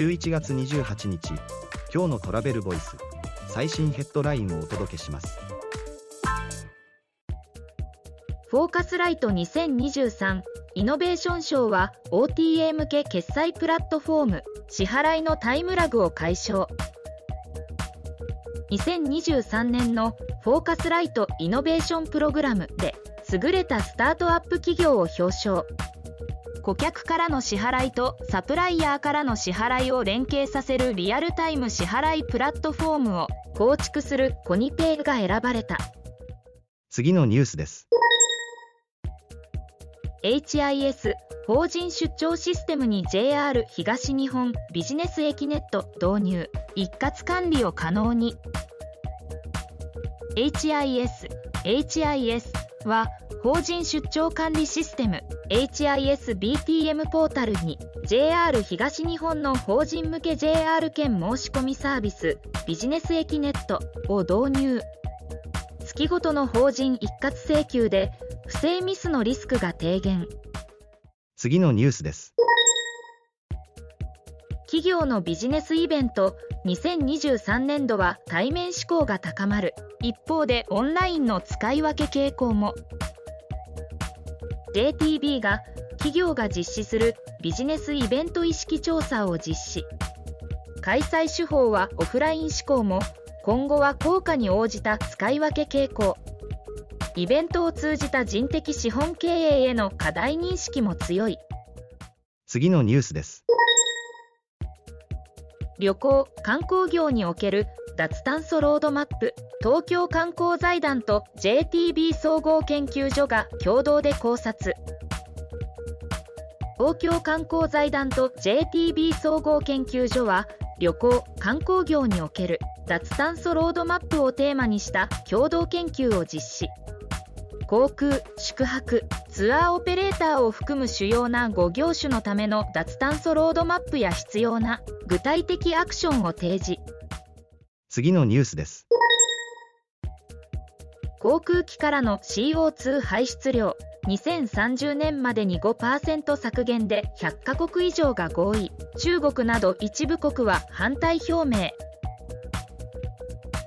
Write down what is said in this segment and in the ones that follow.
11月28日今日のトラベルボイス最新ヘッドラインをお届けします。フォーカスライト2023イノベーション賞は OTA 向け決済プラットフォーム支払いのタイムラグを解消。2023年のフォーカスライトイノベーションプログラムで優れたスタートアップ企業を表彰。顧客からの支払いとサプライヤーからの支払いを連携させるリアルタイム支払いプラットフォームを構築するコニペイが選ばれた。次のニュースです。HIS 法人出張システムに JR 東日本ビジネスエキネット導入。一括管理を可能に。HIS HIS は法人出張管理システム HISBTM ポータルに JR 東日本の法人向け JR 券申し込みサービスビジネスエキネットを導入。月ごとの法人一括請求で不正ミスのリスクが低減。次のニュースです。企業のビジネスイベント2023年度は対面志向が高まる。一方でオンラインの使い分け傾向も JTB が企業が実施するビジネスイベント意識調査を実施。開催手法はオフライン志向も今後は効果に応じた使い分け傾向。イベントを通じた人的資本経営への課題認識も強い。次のニュースです。旅行・観光業における脱炭素ロードマップ東京観光財団と JTB 総合研究所が共同で考察。東京観光財団と JTB 総合研究所は旅行・観光業における脱炭素ロードマップをテーマにした共同研究を実施。航空・宿泊・ツアーオペレーターを含む主要な5業種のための脱炭素ロードマップや必要な具体的アクションを提示。次のニュースです。航空機からの CO2 排出量2030年までに5%削減で100カ国以上が合意。中国など一部国は反対表明。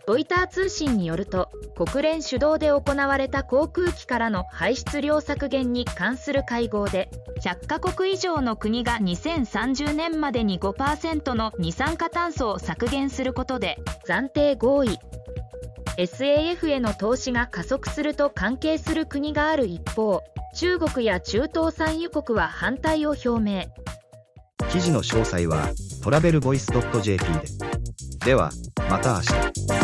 ロイター通信によると国連主導で行われた航空機からの排出量削減に関する会合で100カ国以上の国が2030年までに5%の二酸化炭素を削減することで暫定合意。SAF への投資が加速すると関係する国がある一方中国や中東産油国は反対を表明。記事の詳細はトラベルボイス .jp で。ではまた明日。